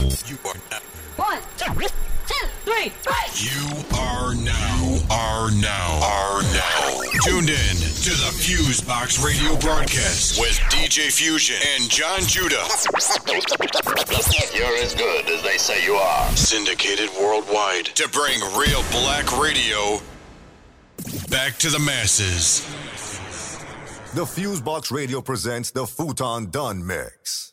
You are now. You are now, are now, are now. Tuned in to the Fusebox radio broadcast with DJ Fusion and John Judah. You're as good as they say you are. Syndicated worldwide to bring real black radio back to the masses. The Fusebox Radio presents the Futon Done Mix.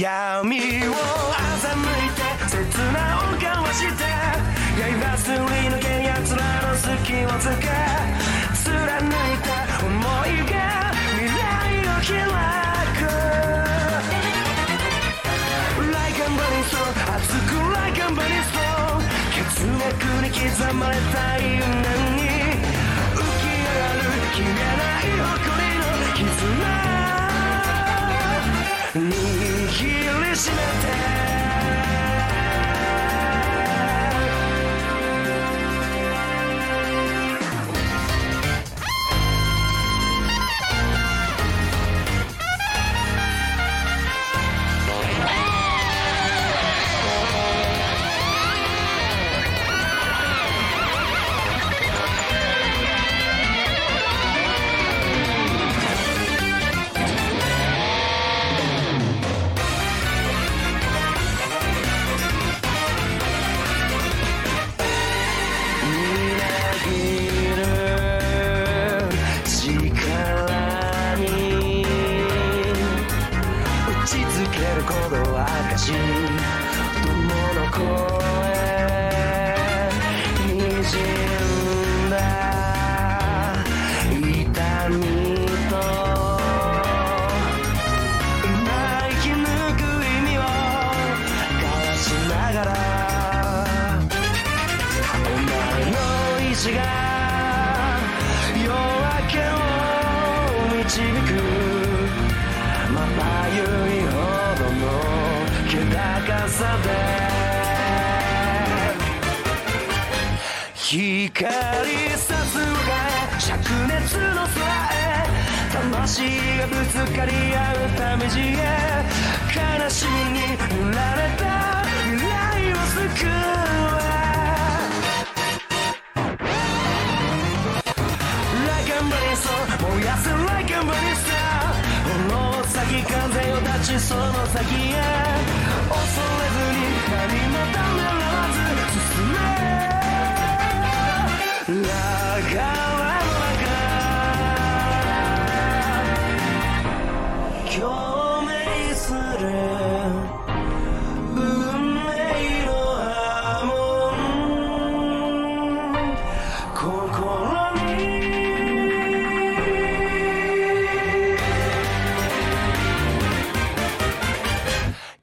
闇を欺いて切な音交わして刃す。り抜け奴らの隙をつけ貫いた想いが未来を開く Like I'm burning soul 熱く Like I'm burning soul 血脈に刻まれたい Cinete.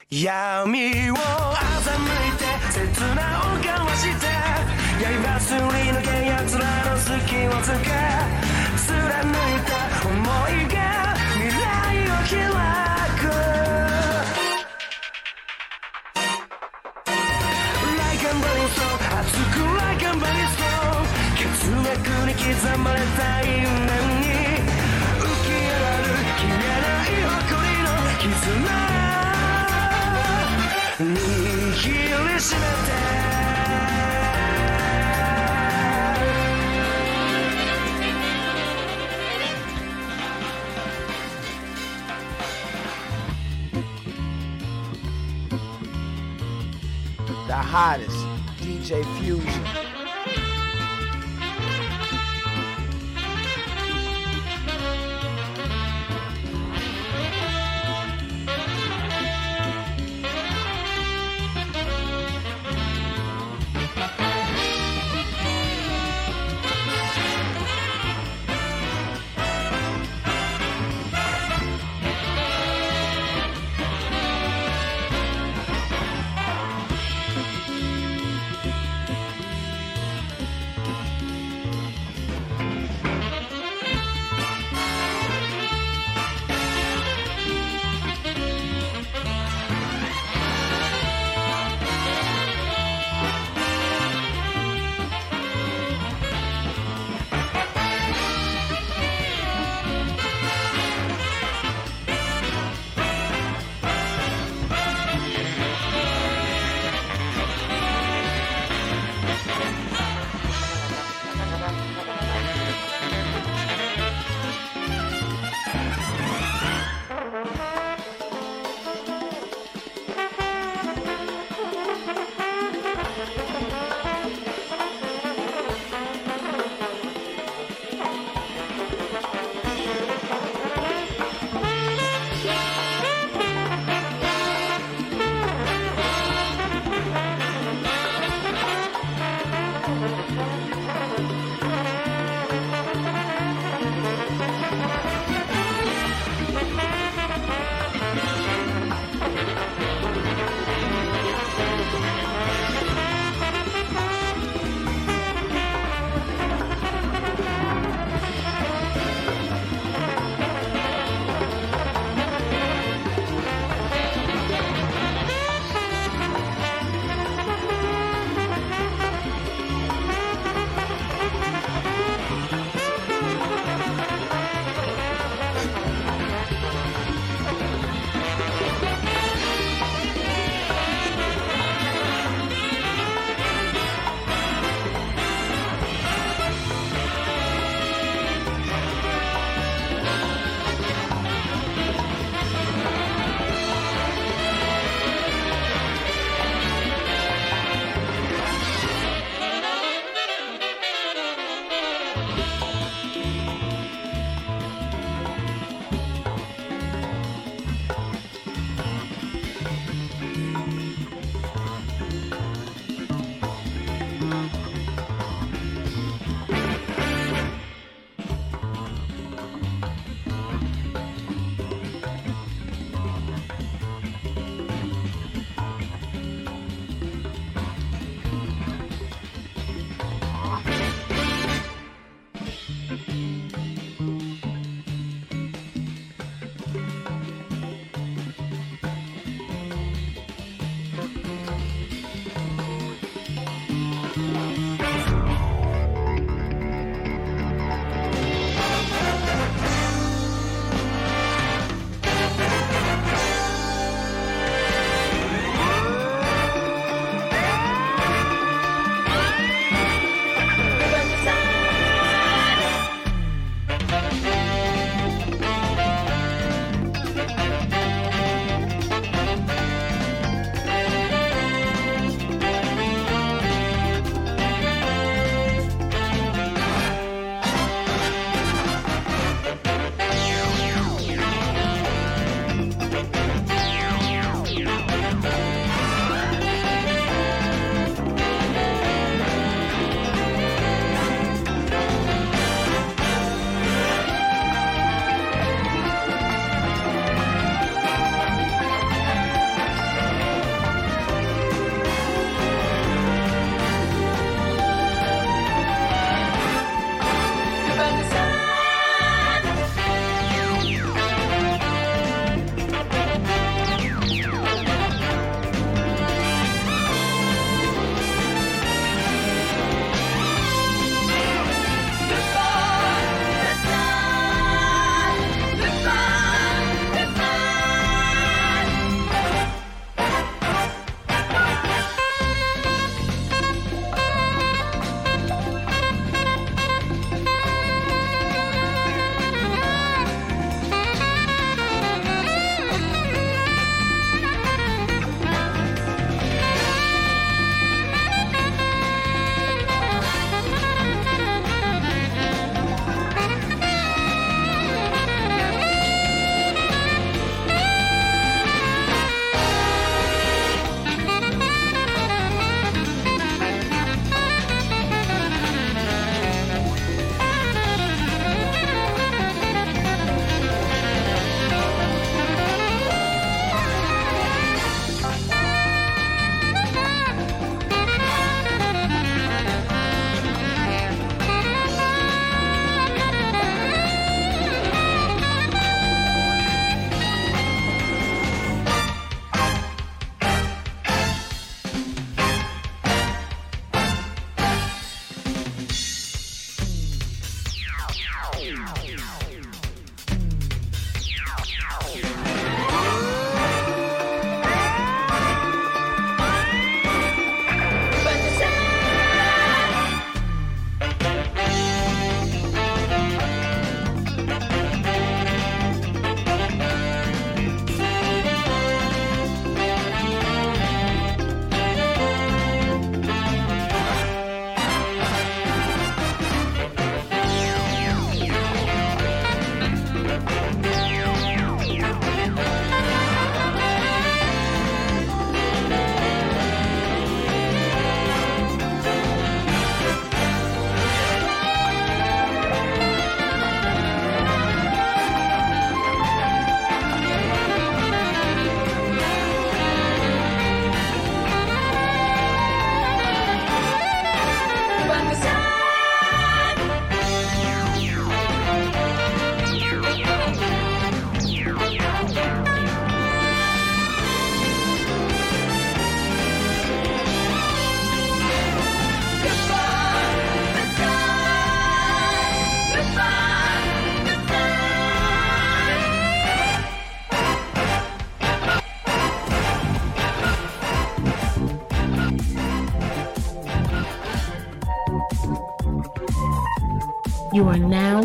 闇をしめて「The hottest DJ Fusion.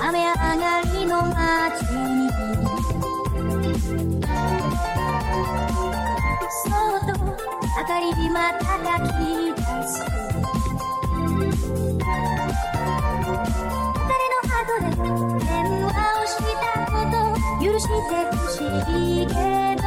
雨上がりの街に今叩き出す。誰のハードで電話をしたこと許してほしいけど。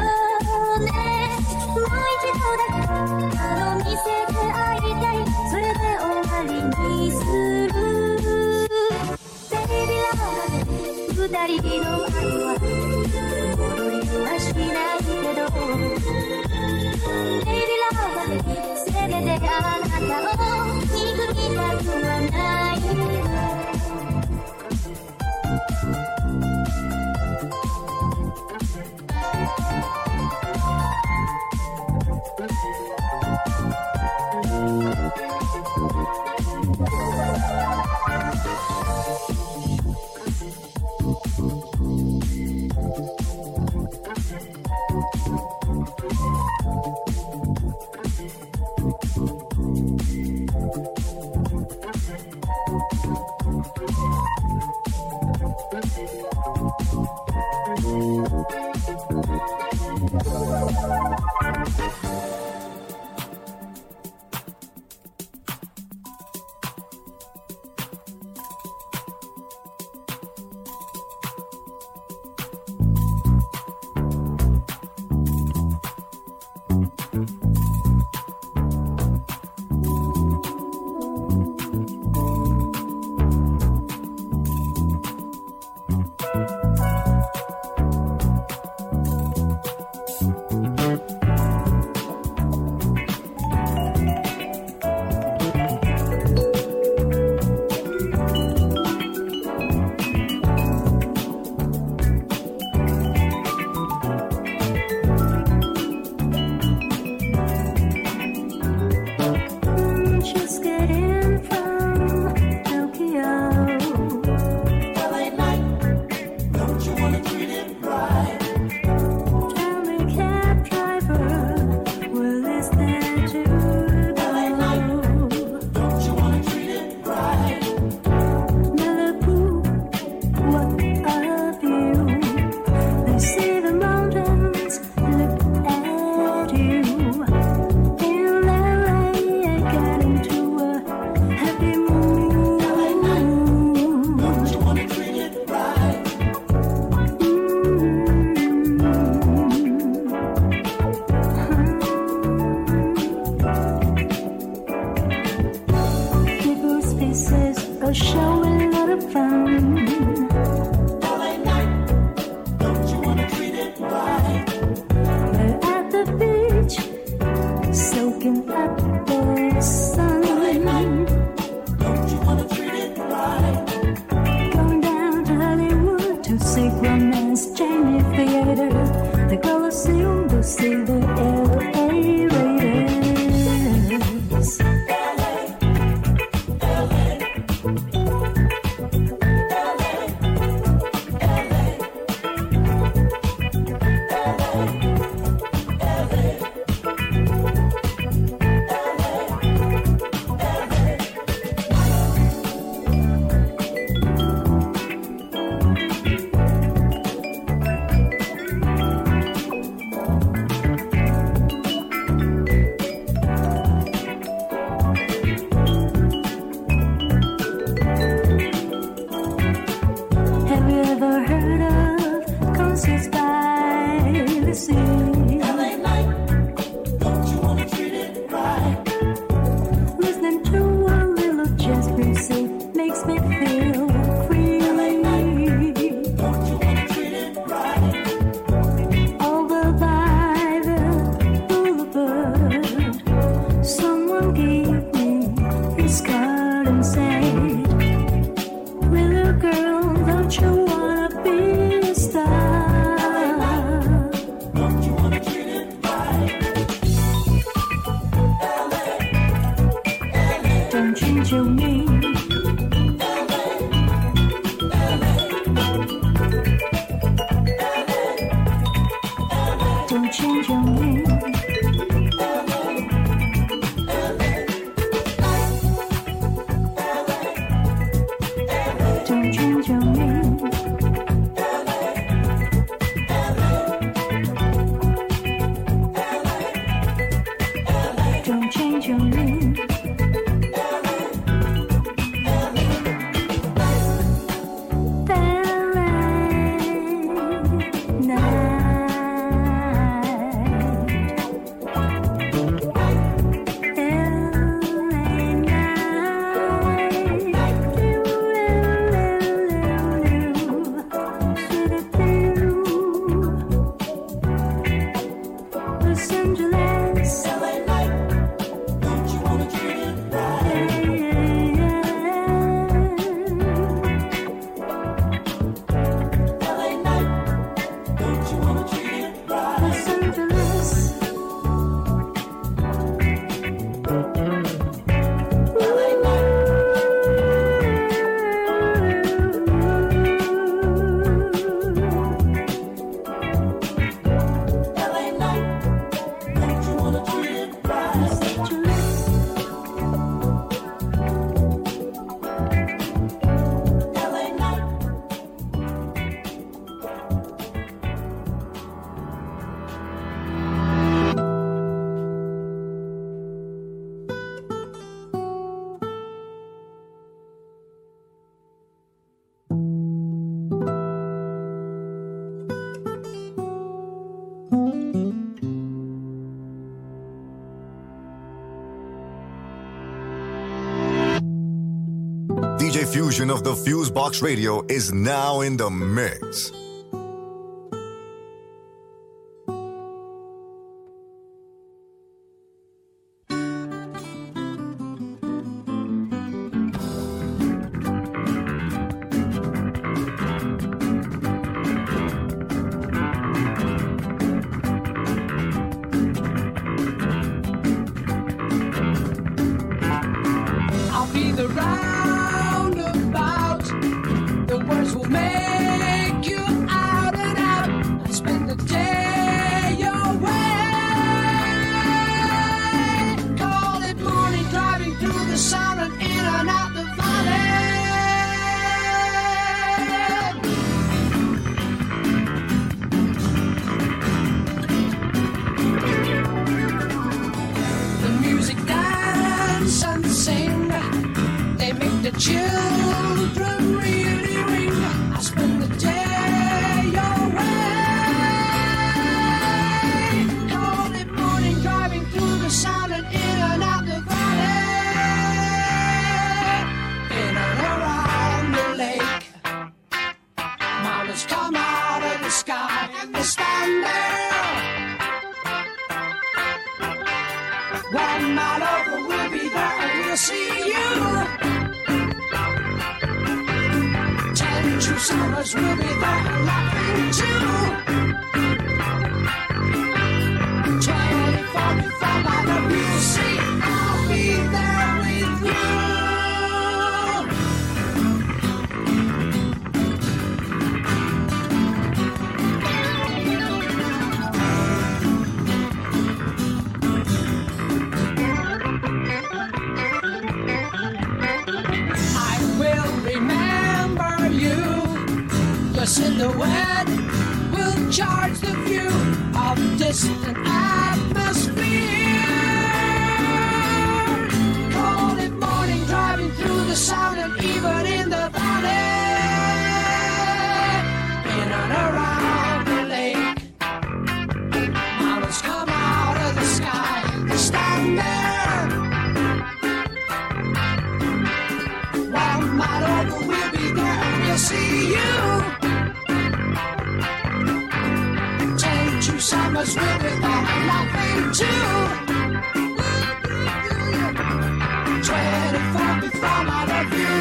version of the Fusebox Radio is now in the mix.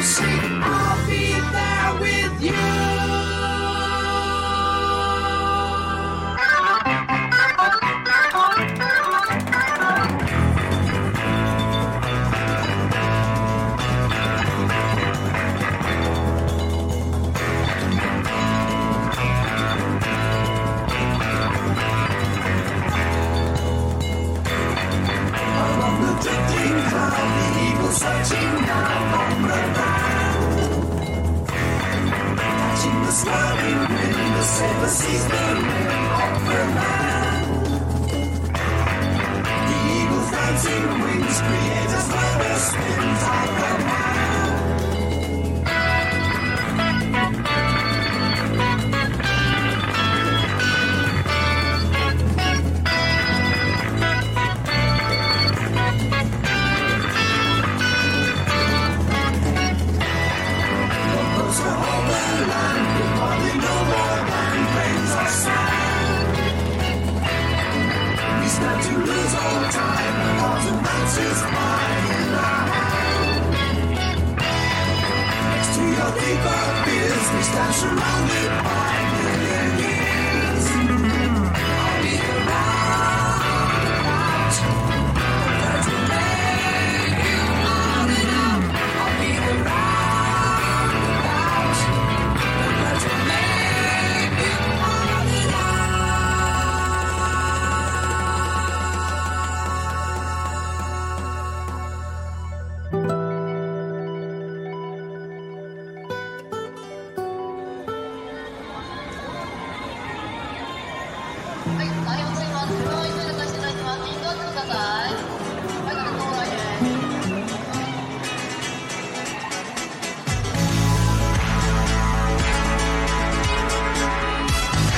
see.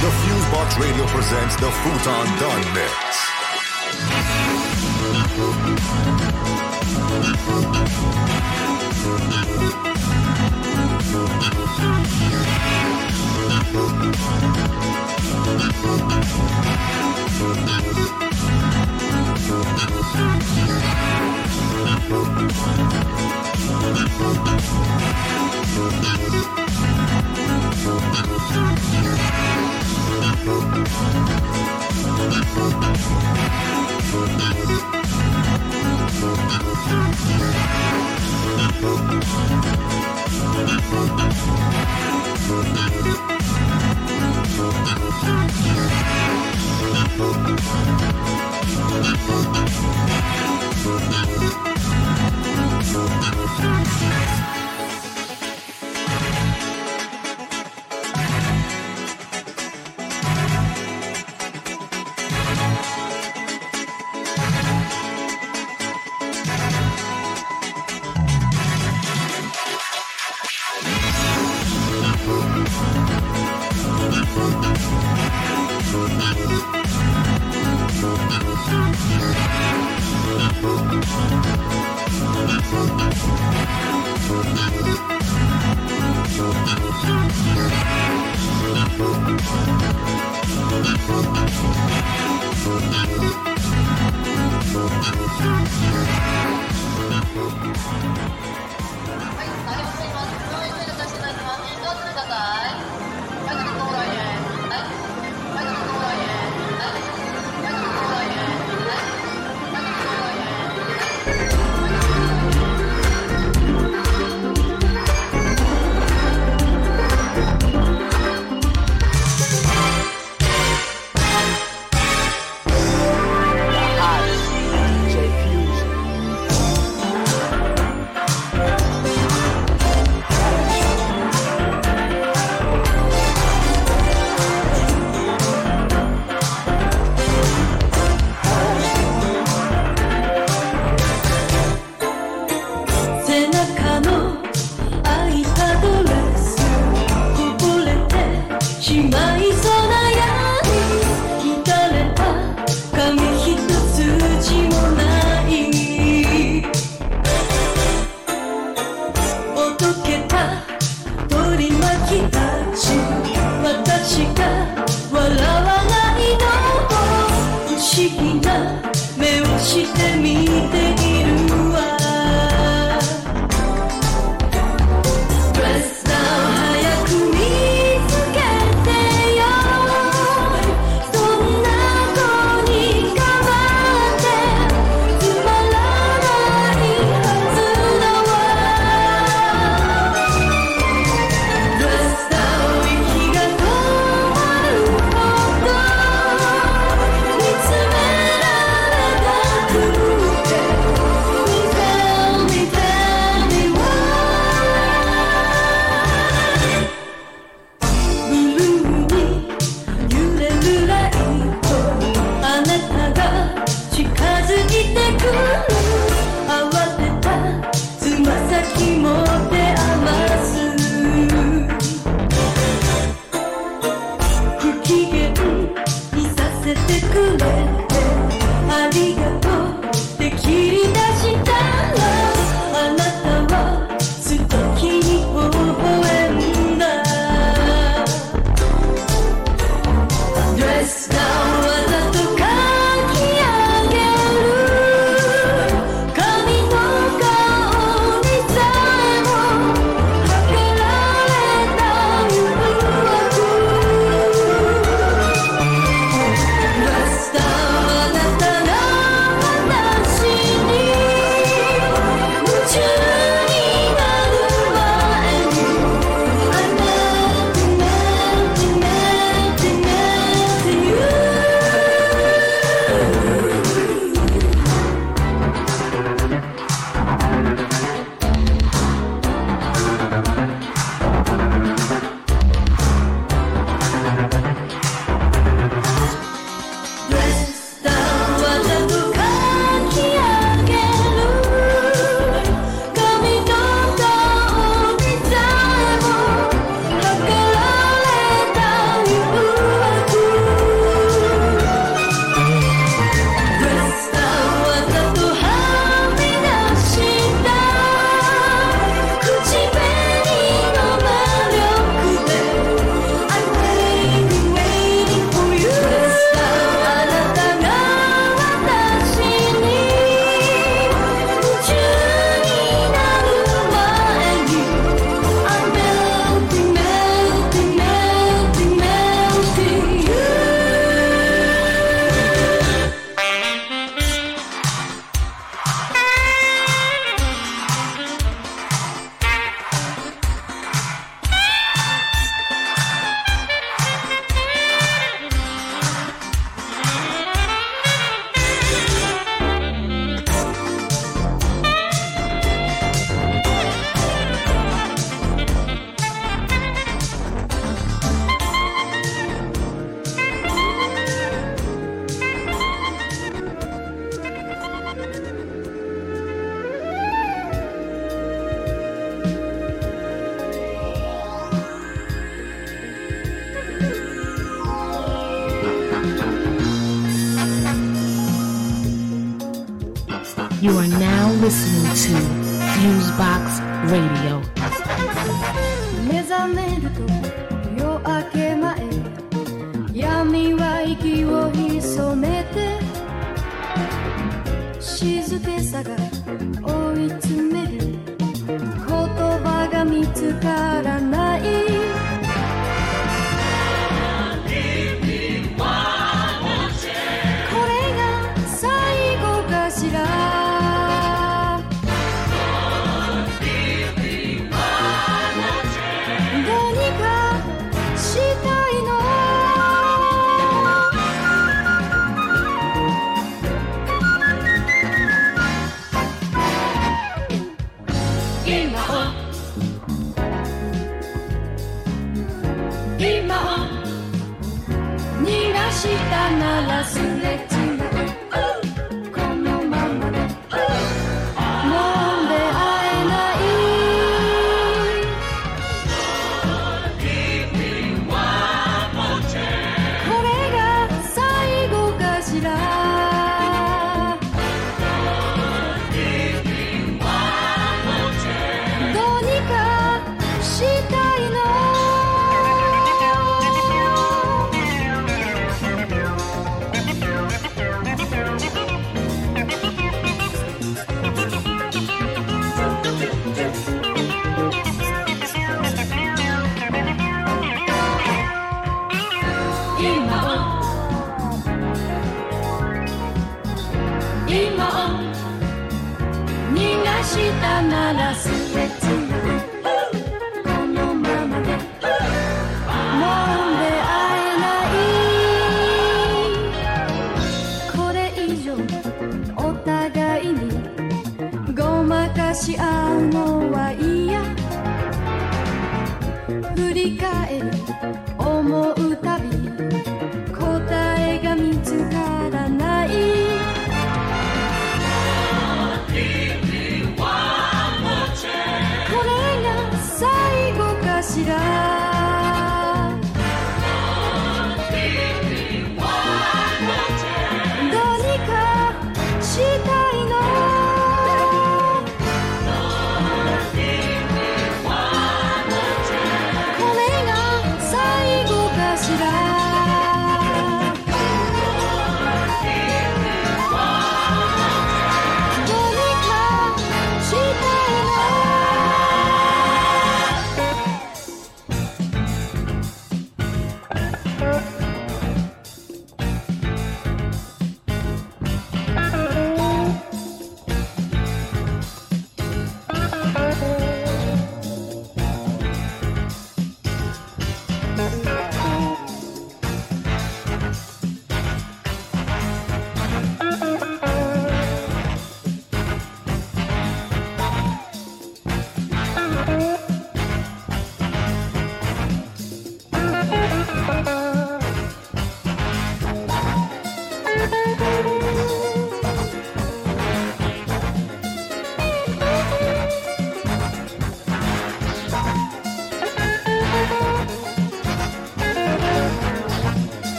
The Fusebox Radio presents the Futon Done Mix. The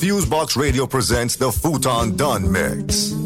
Fusebox Radio presents the Futon Dun Mix.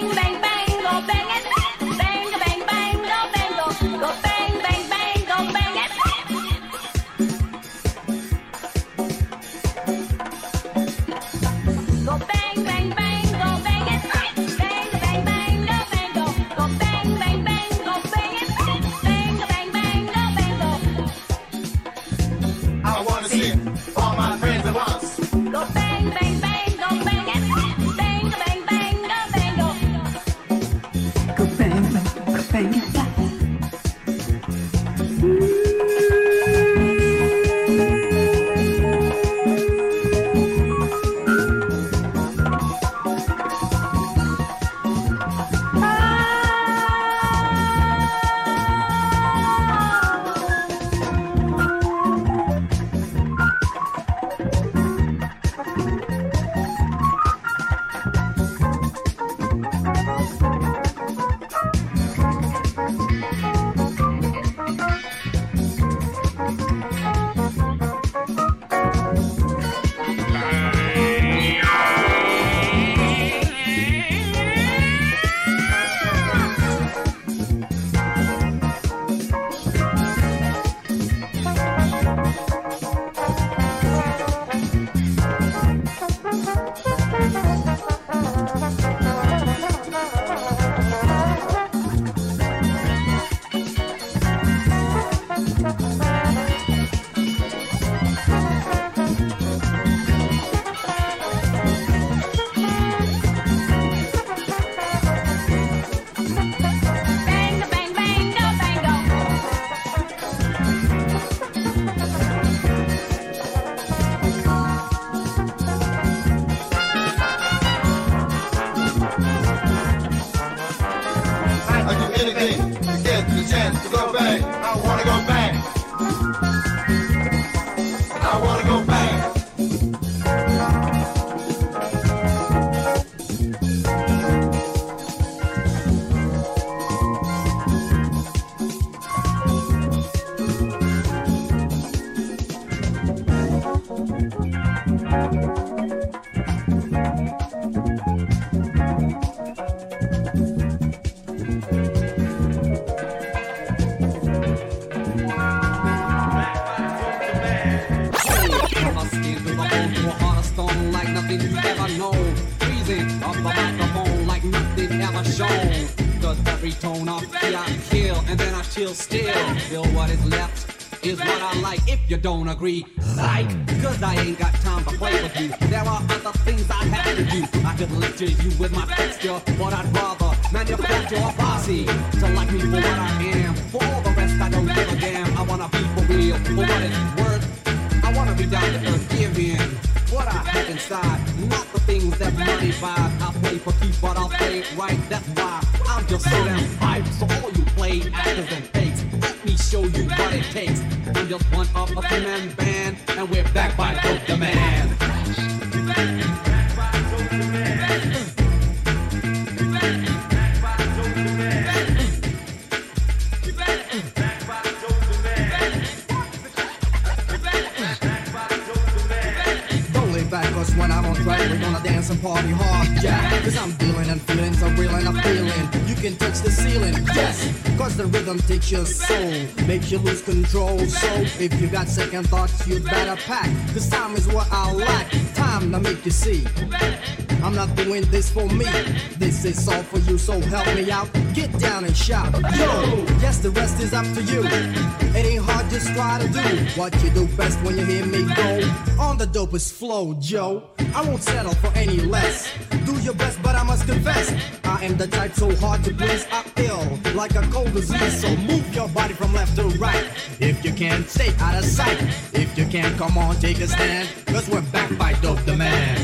bang, bang. Don't agree. Like, cause I ain't got time to play with you. There are other things I have to do. I could lecture you with my texture, but I'd rather manufacture a posse to like me for what I am. The ceiling, yes. Cause the rhythm takes your soul, makes you lose control. So if you got second thoughts, you better pack. Cause time is what I lack. Time to make you see. I'm not doing this for me. This is all for you, so help me out. Get down and shout. Yo, yes, the rest is up to you. It ain't hard, just try to do what you do best when you hear me go. On the dopest flow, Joe. I won't settle for any less. Do your best, but I must confess. I am the type so hard to please. I like a cold disease. Move your body from left to right. If you can't, stay out of sight. If you can't, come on, take a stand. Cause we're back by Dope the Man.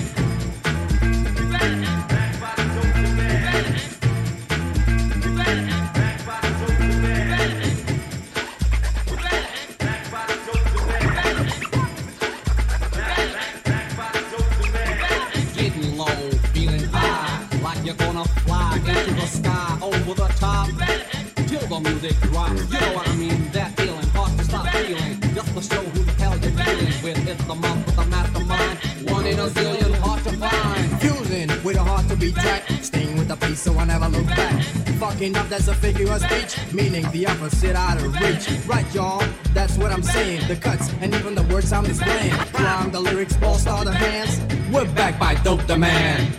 Music drops, you know what I mean? That feeling, hard to stop feeling. Just to show who the hell you're dealing with. It's the month with the mastermind, one in a zillion, hard to find. Fusing with a heart to be tracked. Staying with the peace so I never look back. Fucking up, that's a figure of speech. Meaning the opposite out of reach. Right, y'all? That's what I'm saying. The cuts and even the words I'm displaying. From the lyrics, ball star the hands. We're back by Dope the Man.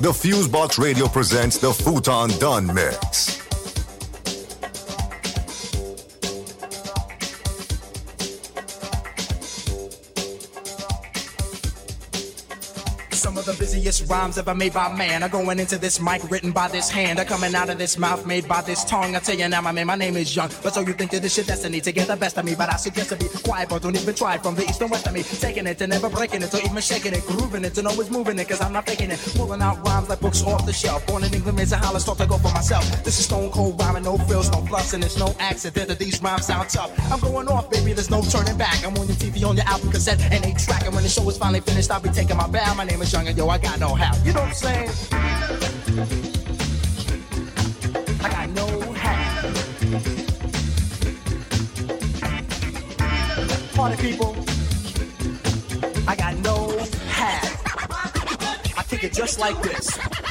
The Fusebox Radio presents the Futon Done Mix. Busiest rhymes ever made by man are going into this mic written by this hand. Are coming out of this mouth made by this tongue. I tell you now, my man, my name is Young. But so you think that this shit destiny to get the best of me. But I suggest to be quiet, but don't even try from the east and west of me. Taking it and never breaking it, or even shaking it, grooving it, and always moving it, cause I'm not faking it. Pulling out rhymes like books off the shelf. Born in England, raised in Hollis, start to go for myself. This is stone cold rhyming, no frills, no fluffs, and it's no accident that these rhymes sound tough. I'm going off, baby, there's no turning back. I'm on your TV, on your album cassette, and they track. And when the show is finally finished, I'll be taking my bow. My name is Young, and yo, I got no how. You know what I'm saying? I got no how. Party people, I got no hat. I kick it just like this.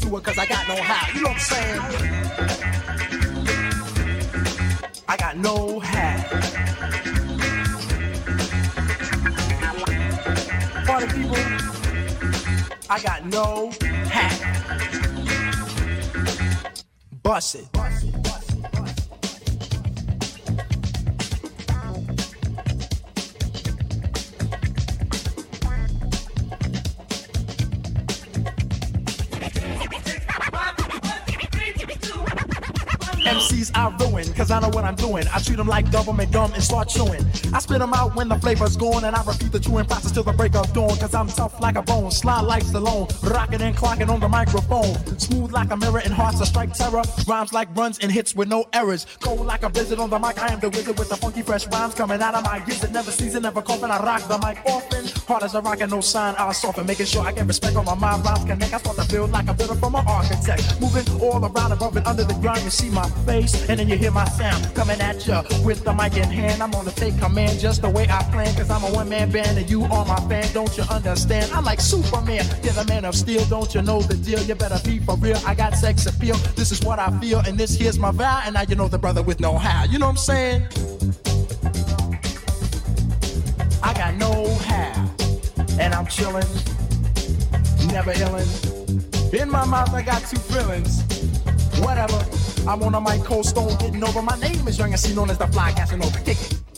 do it cause I got no how. You know what I'm saying? I got no hat. Party people, I got no hat. Bust it. Bust it. MCs I ruin, cause I know what I'm doing. I treat them like government gum and start chewing. I spit them out when the flavor's gone, and I repeat the chewing process till the break of dawn, cause I'm tough like a bone, slide like Stallone, rocking and clocking on the microphone. Smooth like a mirror and hearts that strike terror. Rhymes like runs and hits with no errors. Cold like a blizzard on the mic, I am the wizard with the funky fresh rhymes coming out of my gizzard. Never season, never coughing, I rock the mic often. Hard as a rock and no sign, I soften, making sure I get respect on my mind. Rhymes connect, I start to build like a builder from an architect. Moving all around above and under the ground, you see my face, and then you hear my sound coming at ya with the mic in hand. I'm gonna take command just the way I plan, cause I'm a one man band and you are my fan. Don't you understand? I'm like Superman, you're the man of steel. Don't you know the deal? You better be for real. I got sex appeal. This is what I feel, and this here's my vow. And now you know the brother with no how. You know what I'm saying? I got no how, and I'm chillin', never illin'. In my mouth, I got two feelings. Whatever. I'm on a mic, cold stone, getting over. My name is Young MC, known as the Fly Casanova. Kick it.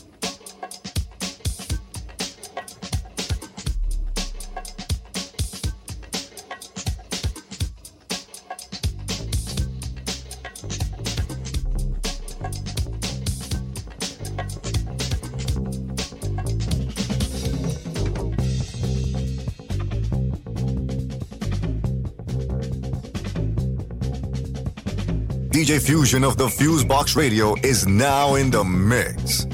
DJ Fusion of the Fusebox Radio is now in the mix.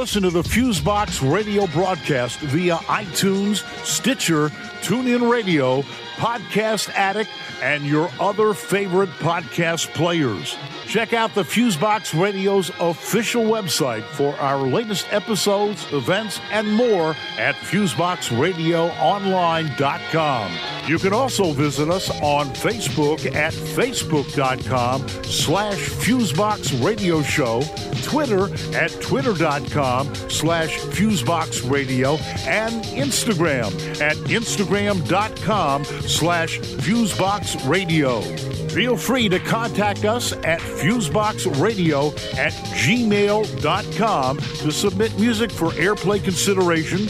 Listen to the Fusebox radio broadcast via iTunes, Stitcher, TuneIn Radio, Podcast Addict, and your other favorite podcast players. Check out the Fusebox Radio's official website for our latest episodes, events, and more at FuseboxRadioOnline.com. You can also visit us on Facebook at Facebook.com slash Fusebox Radio Show, Twitter at Twitter.com slash fuseboxradio and Instagram at Instagram.com slash fuseboxradio. Feel free to contact us at fuseboxradio at gmail.com to submit music for airplay consideration,